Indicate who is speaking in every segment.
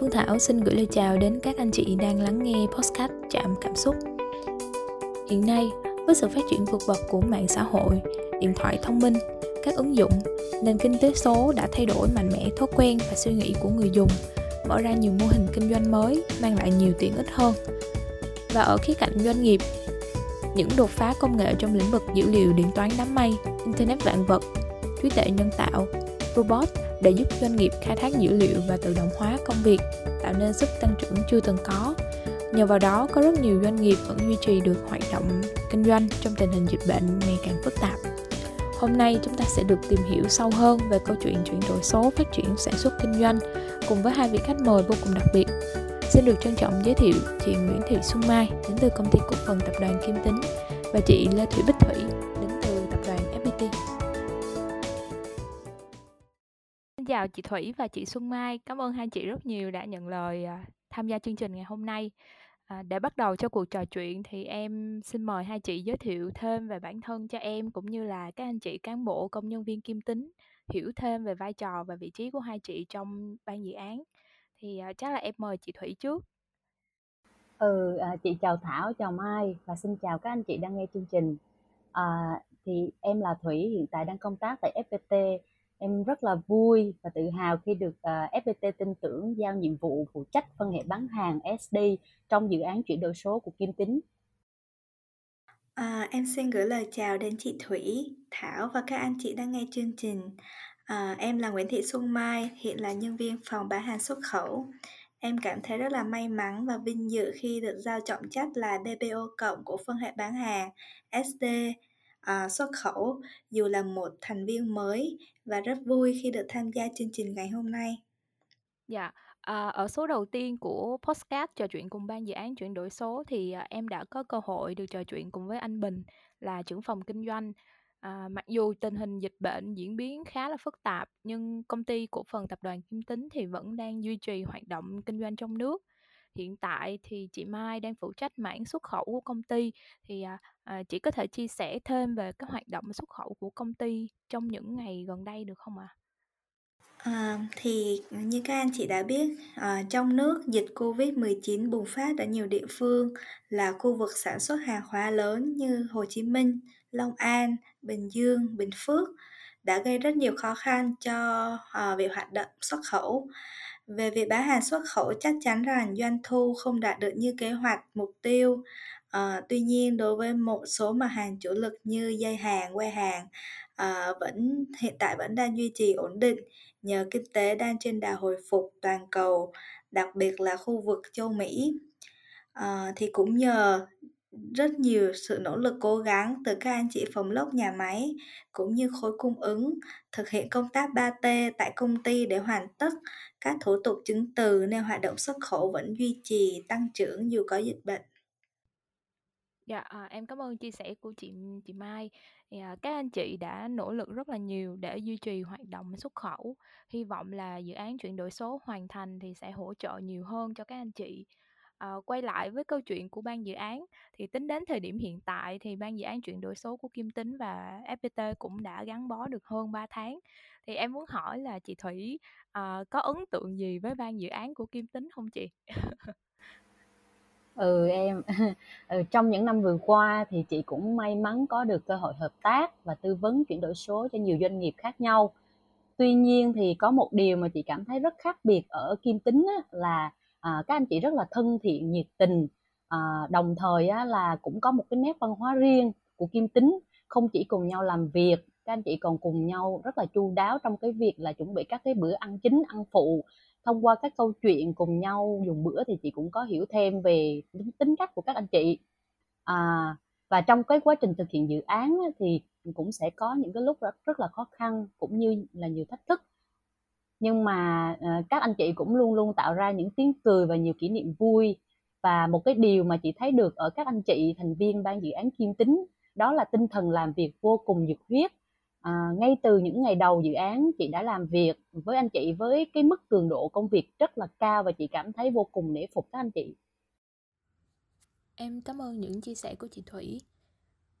Speaker 1: Phương Thảo xin gửi lời chào đến các anh chị đang lắng nghe podcast Chạm Cảm Xúc. Hiện nay, với sự phát triển vượt bậc của mạng xã hội, điện thoại thông minh, các ứng dụng, nền kinh tế số đã thay đổi mạnh mẽ thói quen và suy nghĩ của người dùng, mở ra nhiều mô hình kinh doanh mới, mang lại nhiều tiện ích hơn. Và ở khía cạnh doanh nghiệp, những đột phá công nghệ trong lĩnh vực dữ liệu điện toán đám mây, internet vạn vật, trí tuệ nhân tạo, robot để giúp doanh nghiệp khai thác dữ liệu và tự động hóa công việc, tạo nên sức tăng trưởng chưa từng có. Nhờ vào đó, có rất nhiều doanh nghiệp vẫn duy trì được hoạt động kinh doanh trong tình hình dịch bệnh ngày càng phức tạp. Hôm nay chúng ta sẽ được tìm hiểu sâu hơn về câu chuyện chuyển đổi số phát triển sản xuất kinh doanh cùng với hai vị khách mời vô cùng đặc biệt. Xin được trân trọng giới thiệu chị Nguyễn Thị Xuân Mai đến từ công ty cổ phần tập đoàn Kim Tính và chị Lê Thủy Bích Thủy chào chị Thủy và chị Xuân Mai. Cảm ơn hai chị rất nhiều đã nhận lời à, tham gia chương trình ngày hôm nay. À, để bắt đầu cho cuộc trò chuyện thì em xin mời hai chị giới thiệu thêm về bản thân cho em cũng như là các anh chị cán bộ công nhân viên Kim Tính hiểu thêm về vai trò và vị trí của hai chị trong ban dự án. Thì à, chắc là em mời chị Thủy trước.
Speaker 2: Ừ, à, chị chào Thảo, chào Mai và xin chào các anh chị đang nghe chương trình. À, thì em là Thủy, hiện tại đang công tác tại FPT Em rất là vui và tự hào khi được à, uh, FPT tin tưởng giao nhiệm vụ phụ trách phân hệ bán hàng SD trong dự án chuyển đổi số của Kim Tính.
Speaker 3: À, em xin gửi lời chào đến chị Thủy, Thảo và các anh chị đang nghe chương trình. À, em là Nguyễn Thị Xuân Mai, hiện là nhân viên phòng bán hàng xuất khẩu. Em cảm thấy rất là may mắn và vinh dự khi được giao trọng trách là DPO cộng của phân hệ bán hàng SD à, xuất khẩu dù là một thành viên mới và rất vui khi được tham gia chương trình ngày hôm nay.
Speaker 1: Dạ, à, ở số đầu tiên của podcast trò chuyện cùng ban dự án chuyển đổi số thì à, em đã có cơ hội được trò chuyện cùng với anh Bình là trưởng phòng kinh doanh. À, mặc dù tình hình dịch bệnh diễn biến khá là phức tạp nhưng công ty cổ phần tập đoàn Kim Tính thì vẫn đang duy trì hoạt động kinh doanh trong nước hiện tại thì chị Mai đang phụ trách mảng xuất khẩu của công ty thì à, à, chị có thể chia sẻ thêm về các hoạt động xuất khẩu của công ty trong những ngày gần đây được không ạ? À?
Speaker 3: À, thì như các anh chị đã biết, à, trong nước dịch Covid-19 bùng phát ở nhiều địa phương là khu vực sản xuất hàng hóa lớn như Hồ Chí Minh, Long An, Bình Dương, Bình Phước đã gây rất nhiều khó khăn cho uh, việc hoạt động xuất khẩu. Về việc bán hàng xuất khẩu chắc chắn rằng doanh thu không đạt được như kế hoạch mục tiêu. Uh, tuy nhiên đối với một số mặt hàng chủ lực như dây hàng, que hàng uh, vẫn hiện tại vẫn đang duy trì ổn định nhờ kinh tế đang trên đà hồi phục toàn cầu, đặc biệt là khu vực châu Mỹ. Uh, thì cũng nhờ rất nhiều sự nỗ lực cố gắng từ các anh chị phòng lốc nhà máy cũng như khối cung ứng thực hiện công tác 3T tại công ty để hoàn tất các thủ tục chứng từ nên hoạt động xuất khẩu vẫn duy trì tăng trưởng dù có dịch bệnh.
Speaker 1: Dạ, à, em cảm ơn chia sẻ của chị chị Mai. À, các anh chị đã nỗ lực rất là nhiều để duy trì hoạt động xuất khẩu. Hy vọng là dự án chuyển đổi số hoàn thành thì sẽ hỗ trợ nhiều hơn cho các anh chị. À, quay lại với câu chuyện của ban dự án thì tính đến thời điểm hiện tại thì ban dự án chuyển đổi số của Kim Tính và FPT cũng đã gắn bó được hơn 3 tháng. Thì em muốn hỏi là chị Thủy à, có ấn tượng gì với ban dự án của Kim Tính không chị?
Speaker 2: ừ em ừ, trong những năm vừa qua thì chị cũng may mắn có được cơ hội hợp tác và tư vấn chuyển đổi số cho nhiều doanh nghiệp khác nhau tuy nhiên thì có một điều mà chị cảm thấy rất khác biệt ở kim tính á, là à, các anh chị rất là thân thiện nhiệt tình. À, đồng thời á, là cũng có một cái nét văn hóa riêng của kim tính. Không chỉ cùng nhau làm việc các anh chị còn cùng nhau rất là chu đáo trong cái việc là chuẩn bị các cái bữa ăn chính ăn phụ. Thông qua các câu chuyện cùng nhau dùng bữa thì chị cũng có hiểu thêm về tính, tính cách của các anh chị. À, và trong cái quá trình thực hiện dự án thì cũng sẽ có những cái lúc rất rất là khó khăn cũng như là nhiều thách thức nhưng mà uh, các anh chị cũng luôn luôn tạo ra những tiếng cười và nhiều kỷ niệm vui. Và một cái điều mà chị thấy được ở các anh chị thành viên ban dự án Kim Tính đó là tinh thần làm việc vô cùng nhiệt huyết. À, ngay từ những ngày đầu dự án chị đã làm việc với anh chị với cái mức cường độ công việc rất là cao và chị cảm thấy vô cùng nể phục các anh chị.
Speaker 1: Em cảm ơn những chia sẻ của chị Thủy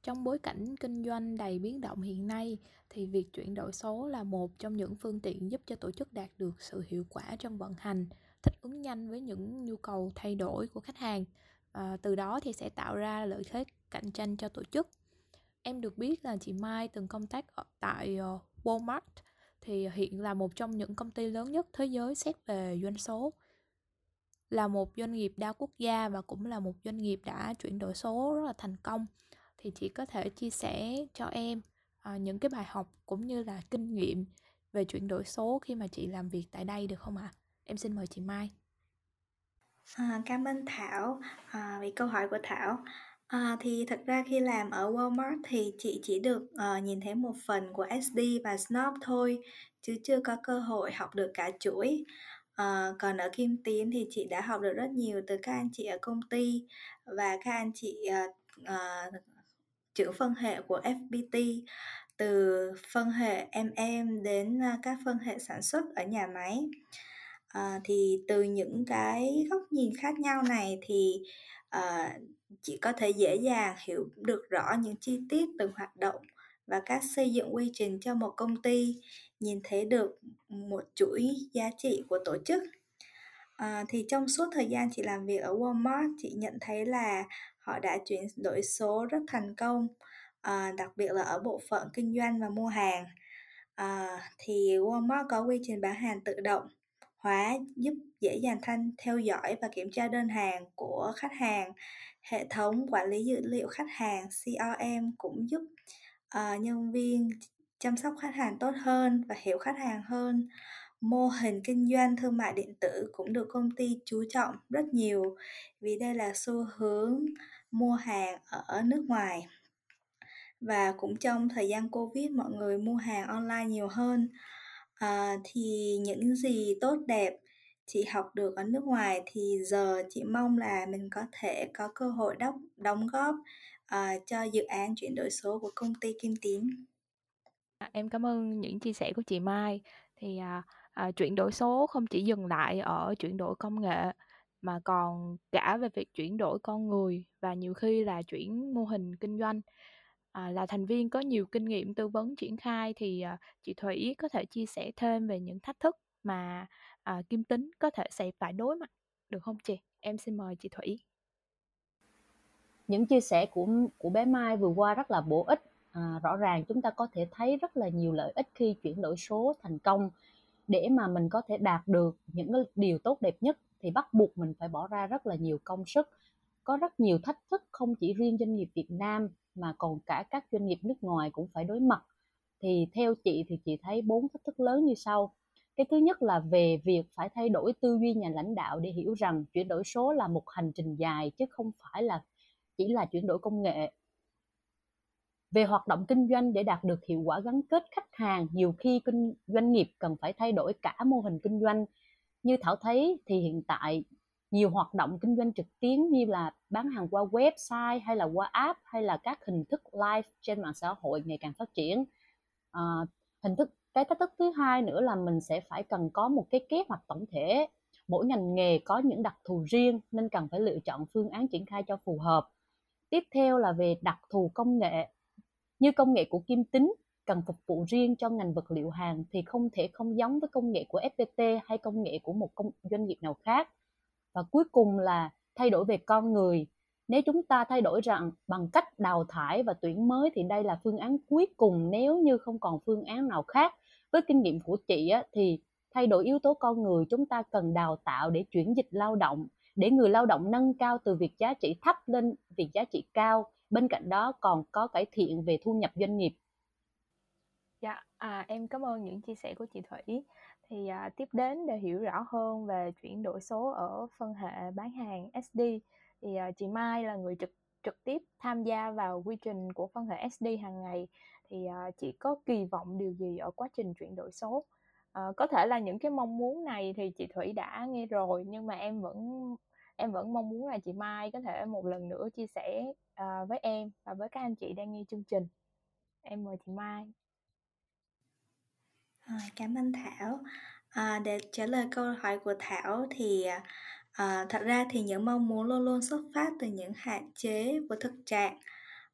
Speaker 1: trong bối cảnh kinh doanh đầy biến động hiện nay thì việc chuyển đổi số là một trong những phương tiện giúp cho tổ chức đạt được sự hiệu quả trong vận hành thích ứng nhanh với những nhu cầu thay đổi của khách hàng. À, từ đó thì sẽ tạo ra lợi thế cạnh tranh cho tổ chức. Em được biết là chị Mai từng công tác ở tại ờ, Walmart thì hiện là một trong những công ty lớn nhất thế giới xét về doanh số. Là một doanh nghiệp đa quốc gia và cũng là một doanh nghiệp đã chuyển đổi số rất là thành công thì chị có thể chia sẻ cho em uh, những cái bài học cũng như là kinh nghiệm về chuyển đổi số khi mà chị làm việc tại đây được không ạ? À? Em xin mời chị Mai.
Speaker 3: À, cảm ơn Thảo à, vì câu hỏi của Thảo. À, thì thật ra khi làm ở Walmart thì chị chỉ được uh, nhìn thấy một phần của SD và Snob thôi, chứ chưa có cơ hội học được cả chuỗi. Uh, còn ở Kim Tiến thì chị đã học được rất nhiều từ các anh chị ở công ty và các anh chị uh, uh, chữ phân hệ của FPT từ phân hệ MM đến à, các phân hệ sản xuất ở nhà máy. À, thì từ những cái góc nhìn khác nhau này thì à, chị có thể dễ dàng hiểu được rõ những chi tiết từng hoạt động và các xây dựng quy trình cho một công ty nhìn thấy được một chuỗi giá trị của tổ chức à, thì trong suốt thời gian chị làm việc ở Walmart chị nhận thấy là họ đã chuyển đổi số rất thành công à, đặc biệt là ở bộ phận kinh doanh và mua hàng. À, thì Walmart có quy trình bán hàng tự động hóa giúp dễ dàng thanh theo dõi và kiểm tra đơn hàng của khách hàng. Hệ thống quản lý dữ liệu khách hàng crm cũng giúp uh, nhân viên chăm sóc khách hàng tốt hơn và hiểu khách hàng hơn mô hình kinh doanh thương mại điện tử cũng được công ty chú trọng rất nhiều vì đây là xu hướng mua hàng ở nước ngoài và cũng trong thời gian covid mọi người mua hàng online nhiều hơn à, thì những gì tốt đẹp chị học được ở nước ngoài thì giờ chị mong là mình có thể có cơ hội đóng đóng góp uh, cho dự án chuyển đổi số của công ty Kim Tín.
Speaker 1: À, em cảm ơn những chia sẻ của chị Mai. Thì à, à, chuyển đổi số không chỉ dừng lại ở chuyển đổi công nghệ mà còn cả về việc chuyển đổi con người và nhiều khi là chuyển mô hình kinh doanh à, là thành viên có nhiều kinh nghiệm tư vấn triển khai thì à, chị Thủy có thể chia sẻ thêm về những thách thức mà à, Kim Tính có thể sẽ phải đối mặt được không chị? Em xin mời chị Thủy.
Speaker 2: Những chia sẻ của của bé Mai vừa qua rất là bổ ích. À, rõ ràng chúng ta có thể thấy rất là nhiều lợi ích khi chuyển đổi số thành công để mà mình có thể đạt được những cái điều tốt đẹp nhất thì bắt buộc mình phải bỏ ra rất là nhiều công sức, có rất nhiều thách thức, không chỉ riêng doanh nghiệp Việt Nam mà còn cả các doanh nghiệp nước ngoài cũng phải đối mặt. Thì theo chị thì chị thấy bốn thách thức lớn như sau. Cái thứ nhất là về việc phải thay đổi tư duy nhà lãnh đạo để hiểu rằng chuyển đổi số là một hành trình dài chứ không phải là chỉ là chuyển đổi công nghệ về hoạt động kinh doanh để đạt được hiệu quả gắn kết khách hàng nhiều khi kinh doanh nghiệp cần phải thay đổi cả mô hình kinh doanh. Như thảo thấy thì hiện tại nhiều hoạt động kinh doanh trực tuyến như là bán hàng qua website hay là qua app hay là các hình thức live trên mạng xã hội ngày càng phát triển. À, hình thức cái thách thức thứ hai nữa là mình sẽ phải cần có một cái kế hoạch tổng thể. Mỗi ngành nghề có những đặc thù riêng nên cần phải lựa chọn phương án triển khai cho phù hợp. Tiếp theo là về đặc thù công nghệ như công nghệ của kim tính cần phục vụ riêng cho ngành vật liệu hàng thì không thể không giống với công nghệ của FPT hay công nghệ của một công, doanh nghiệp nào khác. Và cuối cùng là thay đổi về con người. Nếu chúng ta thay đổi rằng bằng cách đào thải và tuyển mới thì đây là phương án cuối cùng nếu như không còn phương án nào khác. Với kinh nghiệm của chị á, thì thay đổi yếu tố con người chúng ta cần đào tạo để chuyển dịch lao động để người lao động nâng cao từ việc giá trị thấp lên việc giá trị cao bên cạnh đó còn có cải thiện về thu nhập doanh nghiệp.
Speaker 1: Dạ à, em cảm ơn những chia sẻ của chị thủy. Thì à, tiếp đến để hiểu rõ hơn về chuyển đổi số ở phân hệ bán hàng SD thì à, chị Mai là người trực trực tiếp tham gia vào quy trình của phân hệ SD hàng ngày. Thì à, chị có kỳ vọng điều gì ở quá trình chuyển đổi số? À, có thể là những cái mong muốn này thì chị Thủy đã nghe rồi nhưng mà em vẫn em vẫn mong muốn là chị Mai có thể một lần nữa chia sẻ uh, với em và với các anh chị đang nghe chương trình. Em mời chị Mai.
Speaker 3: À, cảm ơn Thảo. À, để trả lời câu hỏi của Thảo thì à, thật ra thì những mong muốn luôn luôn xuất phát từ những hạn chế của thực trạng.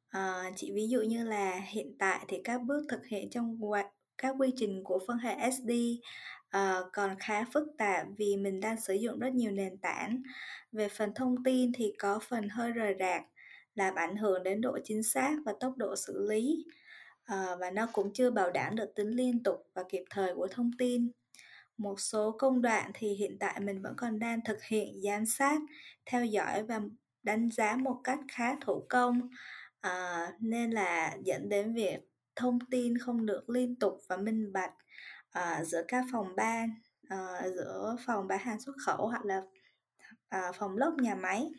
Speaker 3: À, chị ví dụ như là hiện tại thì các bước thực hiện trong các quy trình của phân hệ SD uh, còn khá phức tạp vì mình đang sử dụng rất nhiều nền tảng. Về phần thông tin thì có phần hơi rời rạc, làm ảnh hưởng đến độ chính xác và tốc độ xử lý. Uh, và nó cũng chưa bảo đảm được tính liên tục và kịp thời của thông tin. Một số công đoạn thì hiện tại mình vẫn còn đang thực hiện giám sát, theo dõi và đánh giá một cách khá thủ công, à, nên là dẫn đến việc thông tin không được liên tục và minh bạch à, giữa các phòng ban, à, giữa phòng bán hàng xuất khẩu hoặc là à, phòng lốc nhà máy.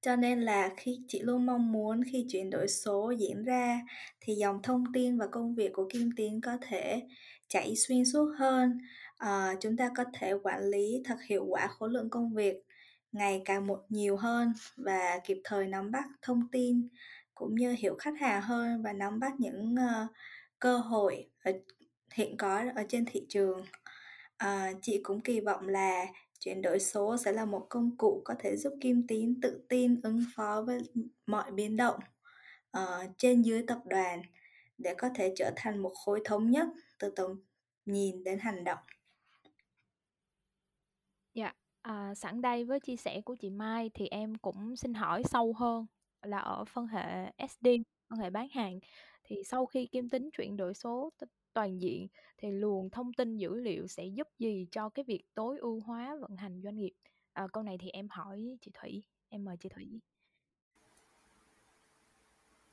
Speaker 3: Cho nên là khi chị luôn mong muốn khi chuyển đổi số diễn ra thì dòng thông tin và công việc của Kim Tiến có thể chảy xuyên suốt hơn. À, chúng ta có thể quản lý thật hiệu quả khối lượng công việc ngày càng một nhiều hơn và kịp thời nắm bắt thông tin cũng như hiểu khách hàng hơn và nắm bắt những uh, cơ hội ở, hiện có ở trên thị trường. À, chị cũng kỳ vọng là chuyển đổi số sẽ là một công cụ có thể giúp Kim Tín tự tin ứng phó với mọi biến động uh, trên dưới tập đoàn để có thể trở thành một khối thống nhất từ tầm nhìn đến hành động.
Speaker 1: Dạ, à, sẵn đây với chia sẻ của chị Mai thì em cũng xin hỏi sâu hơn là ở phân hệ SD, phân hệ bán hàng thì sau khi Kim Tính chuyển đổi số toàn diện thì luồng thông tin dữ liệu sẽ giúp gì cho cái việc tối ưu hóa vận hành doanh nghiệp? À, câu này thì em hỏi chị Thủy, em mời chị Thủy.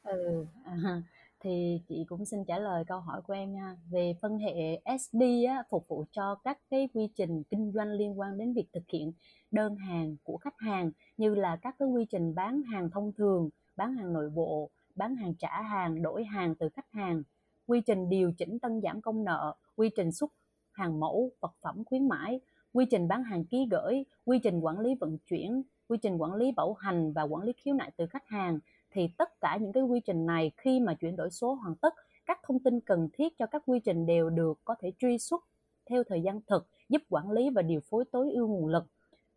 Speaker 2: Ừ, à, thì chị cũng xin trả lời câu hỏi của em nha. Về phân hệ SD á, phục vụ cho các cái quy trình kinh doanh liên quan đến việc thực hiện đơn hàng của khách hàng như là các cái quy trình bán hàng thông thường, bán hàng nội bộ, bán hàng trả hàng, đổi hàng từ khách hàng, quy trình điều chỉnh tăng giảm công nợ, quy trình xuất hàng mẫu, vật phẩm khuyến mãi, quy trình bán hàng ký gửi, quy trình quản lý vận chuyển, quy trình quản lý bảo hành và quản lý khiếu nại từ khách hàng. Thì tất cả những cái quy trình này khi mà chuyển đổi số hoàn tất các thông tin cần thiết cho các quy trình đều được có thể truy xuất theo thời gian thực giúp quản lý và điều phối tối ưu nguồn lực.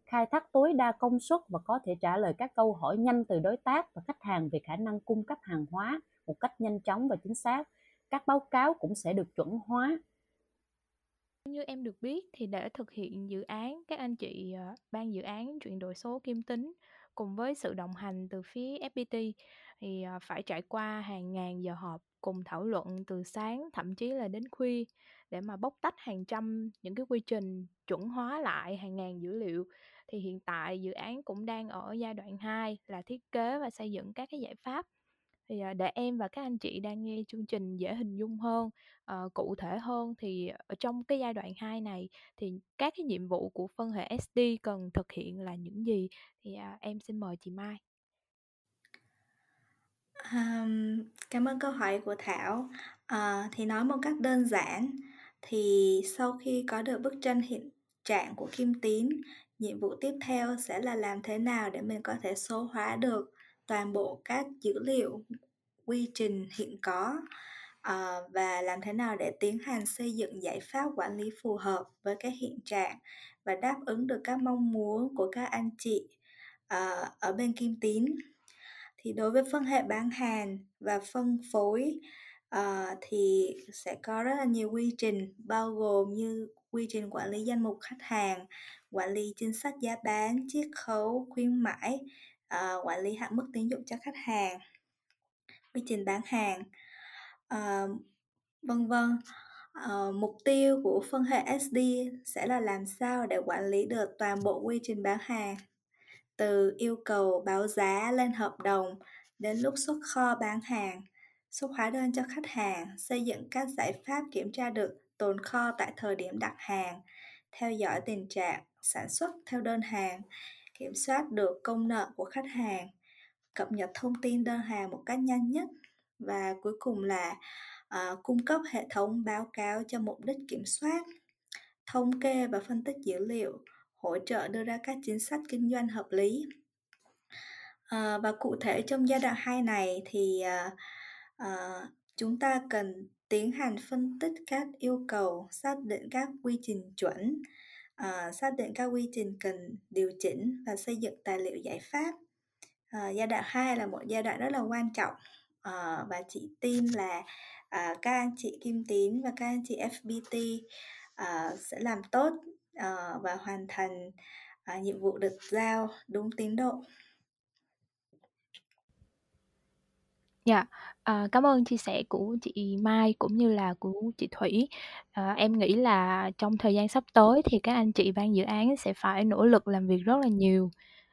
Speaker 2: Khai thác tối đa công suất và có thể trả lời các câu hỏi nhanh từ đối tác và khách hàng về khả năng cung cấp hàng hóa một cách nhanh chóng và chính xác các báo cáo cũng sẽ được chuẩn hóa.
Speaker 1: Như em được biết thì để thực hiện dự án, các anh chị ờ, ban dự án chuyển đổi số kim tính cùng với sự đồng hành từ phía FPT thì ờ, phải trải qua hàng ngàn giờ họp cùng thảo luận từ sáng thậm chí là đến khuya để mà bóc tách hàng trăm những cái quy trình chuẩn hóa lại hàng ngàn dữ liệu. Thì hiện tại dự án cũng đang ở giai đoạn 2 là thiết kế và xây dựng các cái giải pháp thì à, để em và các anh chị đang nghe chương trình dễ hình dung hơn uh, cụ thể hơn thì ở trong cái giai đoạn 2 này thì các cái nhiệm vụ của phân hệ SD cần thực hiện là những gì? Thì uh, em xin mời chị Mai.
Speaker 3: Um, cảm ơn câu hỏi của Thảo. Uh, thì nói một cách đơn giản thì sau khi có được bức tranh hiện trạng của Kim Tín nhiệm vụ tiếp theo sẽ là làm thế nào để mình có thể số hóa được toàn bộ các dữ liệu quy trình hiện có à, và làm thế nào để tiến hành xây dựng giải pháp quản lý phù hợp với cái hiện trạng và đáp ứng được các mong muốn của các anh chị à, ở bên Kim Tín. Thì đối với phân hệ bán hàng và phân phối uh, thì sẽ có rất là nhiều quy trình bao gồm như quy trình quản lý danh mục khách hàng quản lý chính sách giá bán chiết khấu khuyến mãi uh, quản lý hạn mức tín dụng cho khách hàng quy trình bán hàng uh, vân vân. Uh, mục tiêu của phân hệ SD sẽ là làm sao để quản lý được toàn bộ quy trình bán hàng từ yêu cầu báo giá lên hợp đồng đến lúc xuất kho bán hàng xuất hóa đơn cho khách hàng xây dựng các giải pháp kiểm tra được tồn kho tại thời điểm đặt hàng theo dõi tình trạng sản xuất theo đơn hàng kiểm soát được công nợ của khách hàng cập nhật thông tin đơn hàng một cách nhanh nhất và cuối cùng là à, cung cấp hệ thống báo cáo cho mục đích kiểm soát thống kê và phân tích dữ liệu hỗ trợ đưa ra các chính sách kinh doanh hợp lý. À, và cụ thể trong giai đoạn 2 này thì à, à, chúng ta cần tiến hành phân tích các yêu cầu xác định các quy trình chuẩn à, xác định các quy trình cần điều chỉnh và xây dựng tài liệu giải pháp à, giai đoạn 2 là một giai đoạn rất là quan trọng à, và chị tin là à, các anh chị Kim Tín và các anh chị FBT à, sẽ làm tốt à, và hoàn thành à, nhiệm vụ được giao đúng tiến độ.
Speaker 1: Dạ, à, cảm ơn chia sẻ của chị Mai cũng như là của chị Thủy. À, em nghĩ là trong thời gian sắp tới thì các anh chị ban dự án sẽ phải nỗ lực làm việc rất là nhiều.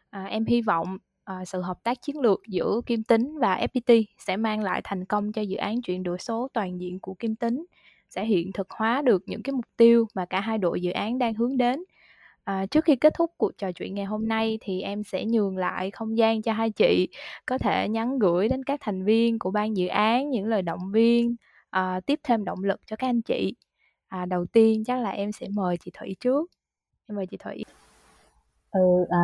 Speaker 1: À, em hy vọng à, sự hợp tác chiến lược giữa Kim Tính và FPT sẽ mang lại thành công cho dự án chuyển đổi số toàn diện của Kim Tính, sẽ hiện thực hóa được những cái mục tiêu mà cả hai đội dự án đang hướng đến. À, trước khi kết thúc cuộc trò chuyện ngày hôm nay thì em sẽ nhường lại không gian cho hai chị có thể nhắn gửi đến các thành viên của ban dự án những lời động viên à, tiếp thêm động lực cho các anh chị. À, đầu tiên chắc là em sẽ mời chị Thủy trước. Em mời chị Thủy.
Speaker 2: Ừ, à,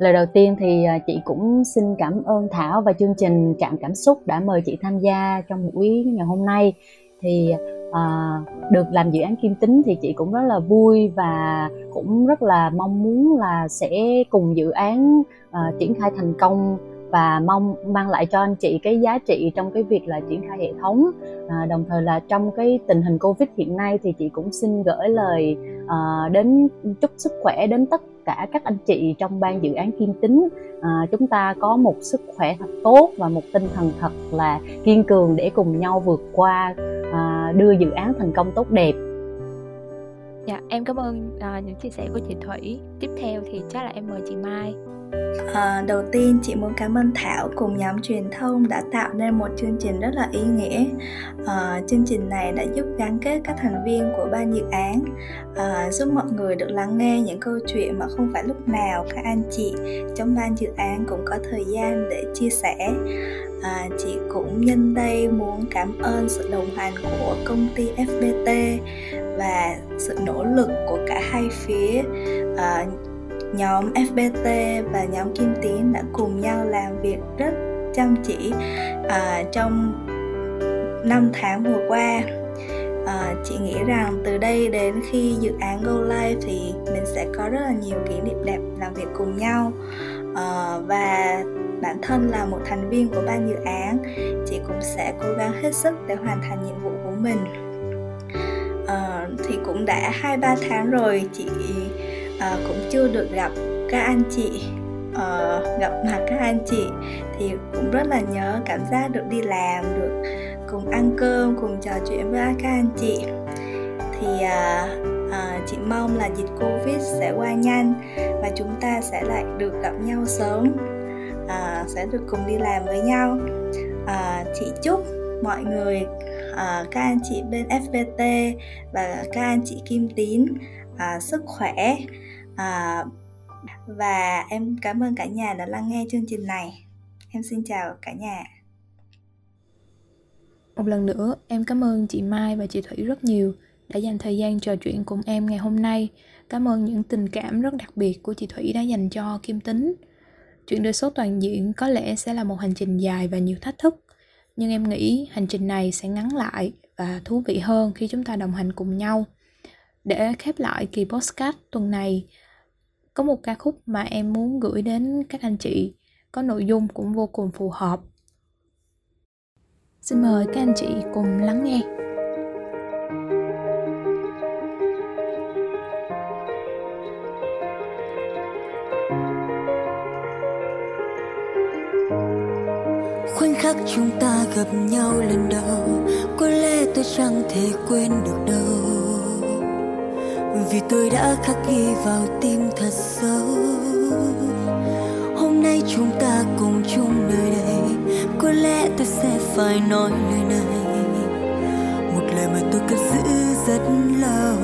Speaker 2: lời đầu tiên thì à, chị cũng xin cảm ơn Thảo và chương trình Trạm Cảm Xúc đã mời chị tham gia trong buổi ngày hôm nay. Thì à, được làm dự án Kim Tính thì chị cũng rất là vui và cũng rất là mong muốn là sẽ cùng dự án à, triển khai thành công và mong mang lại cho anh chị cái giá trị trong cái việc là triển khai hệ thống. À, đồng thời là trong cái tình hình covid hiện nay thì chị cũng xin gửi lời à, đến chúc sức khỏe đến tất cả các anh chị trong ban dự án Kim Tính. À, chúng ta có một sức khỏe thật tốt và một tinh thần thật là kiên cường để cùng nhau vượt qua à, đưa dự án thành công tốt đẹp.
Speaker 1: Dạ, em cảm ơn uh, những chia sẻ của chị Thủy. Tiếp theo thì chắc là em mời chị Mai.
Speaker 3: À, đầu tiên chị muốn cảm ơn Thảo cùng nhóm truyền thông đã tạo nên một chương trình rất là ý nghĩa. À, chương trình này đã giúp gắn kết các thành viên của ban dự án, à, giúp mọi người được lắng nghe những câu chuyện mà không phải lúc nào các anh chị trong ban dự án cũng có thời gian để chia sẻ. À, chị cũng nhân đây muốn cảm ơn sự đồng hành của công ty FPT và sự nỗ lực của cả hai phía. À, nhóm FPT và nhóm Kim Tiến đã cùng nhau làm việc rất chăm chỉ à, trong năm tháng vừa qua. À, chị nghĩ rằng từ đây đến khi dự án go live thì mình sẽ có rất là nhiều kỷ niệm đẹp làm việc cùng nhau. À, và bản thân là một thành viên của ban dự án chị cũng sẽ cố gắng hết sức để hoàn thành nhiệm vụ của mình thì cũng đã hai ba tháng rồi chị uh, cũng chưa được gặp các anh chị uh, gặp mặt các anh chị. Thì cũng rất là nhớ cảm giác được đi làm được cùng ăn cơm cùng trò chuyện với các anh chị. Thì uh, uh, chị mong là dịch covid sẽ qua nhanh và chúng ta sẽ lại được gặp nhau sớm uh, sẽ được cùng đi làm với nhau. Uh, chị chúc mọi người Ờ, các anh chị bên FPT và các anh chị Kim Tín à, sức khỏe. À, và em cảm ơn cả nhà đã lắng nghe chương trình này. Em xin chào cả nhà.
Speaker 1: Một lần nữa em cảm ơn chị Mai và chị Thủy rất nhiều đã dành thời gian trò chuyện cùng em ngày hôm nay. Cảm ơn những tình cảm rất đặc biệt của chị Thủy đã dành cho Kim Tính chuyện đời số toàn diện có lẽ sẽ là một hành trình dài và nhiều thách thức nhưng em nghĩ hành trình này sẽ ngắn lại và thú vị hơn khi chúng ta đồng hành cùng nhau. Để khép lại kỳ postcard tuần này, có một ca khúc mà em muốn gửi đến các anh chị. Có nội dung cũng vô cùng phù hợp. Xin mời các anh chị cùng lắng nghe.
Speaker 4: Chúng ta gặp nhau lần đầu. Có lẽ tôi chẳng thể quên được đâu. Vì tôi đã khắc ghi vào tim thật sâu. Hôm nay chúng ta cùng chung nơi đây. Có lẽ tôi sẽ phải nói lời này. Một lời mà tôi cất giữ rất lâu.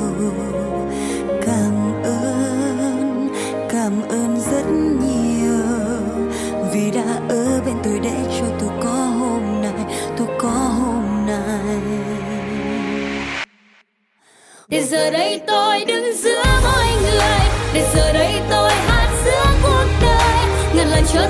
Speaker 4: Cảm ơn cảm ơn rất nhiều vì đã ở bên tôi để cho tôi có hôm nay, tôi có hôm nay. Để giờ đây tôi đứng giữa mọi người, để giờ đây tôi hát giữa cuộc đời. Ngàn lần cho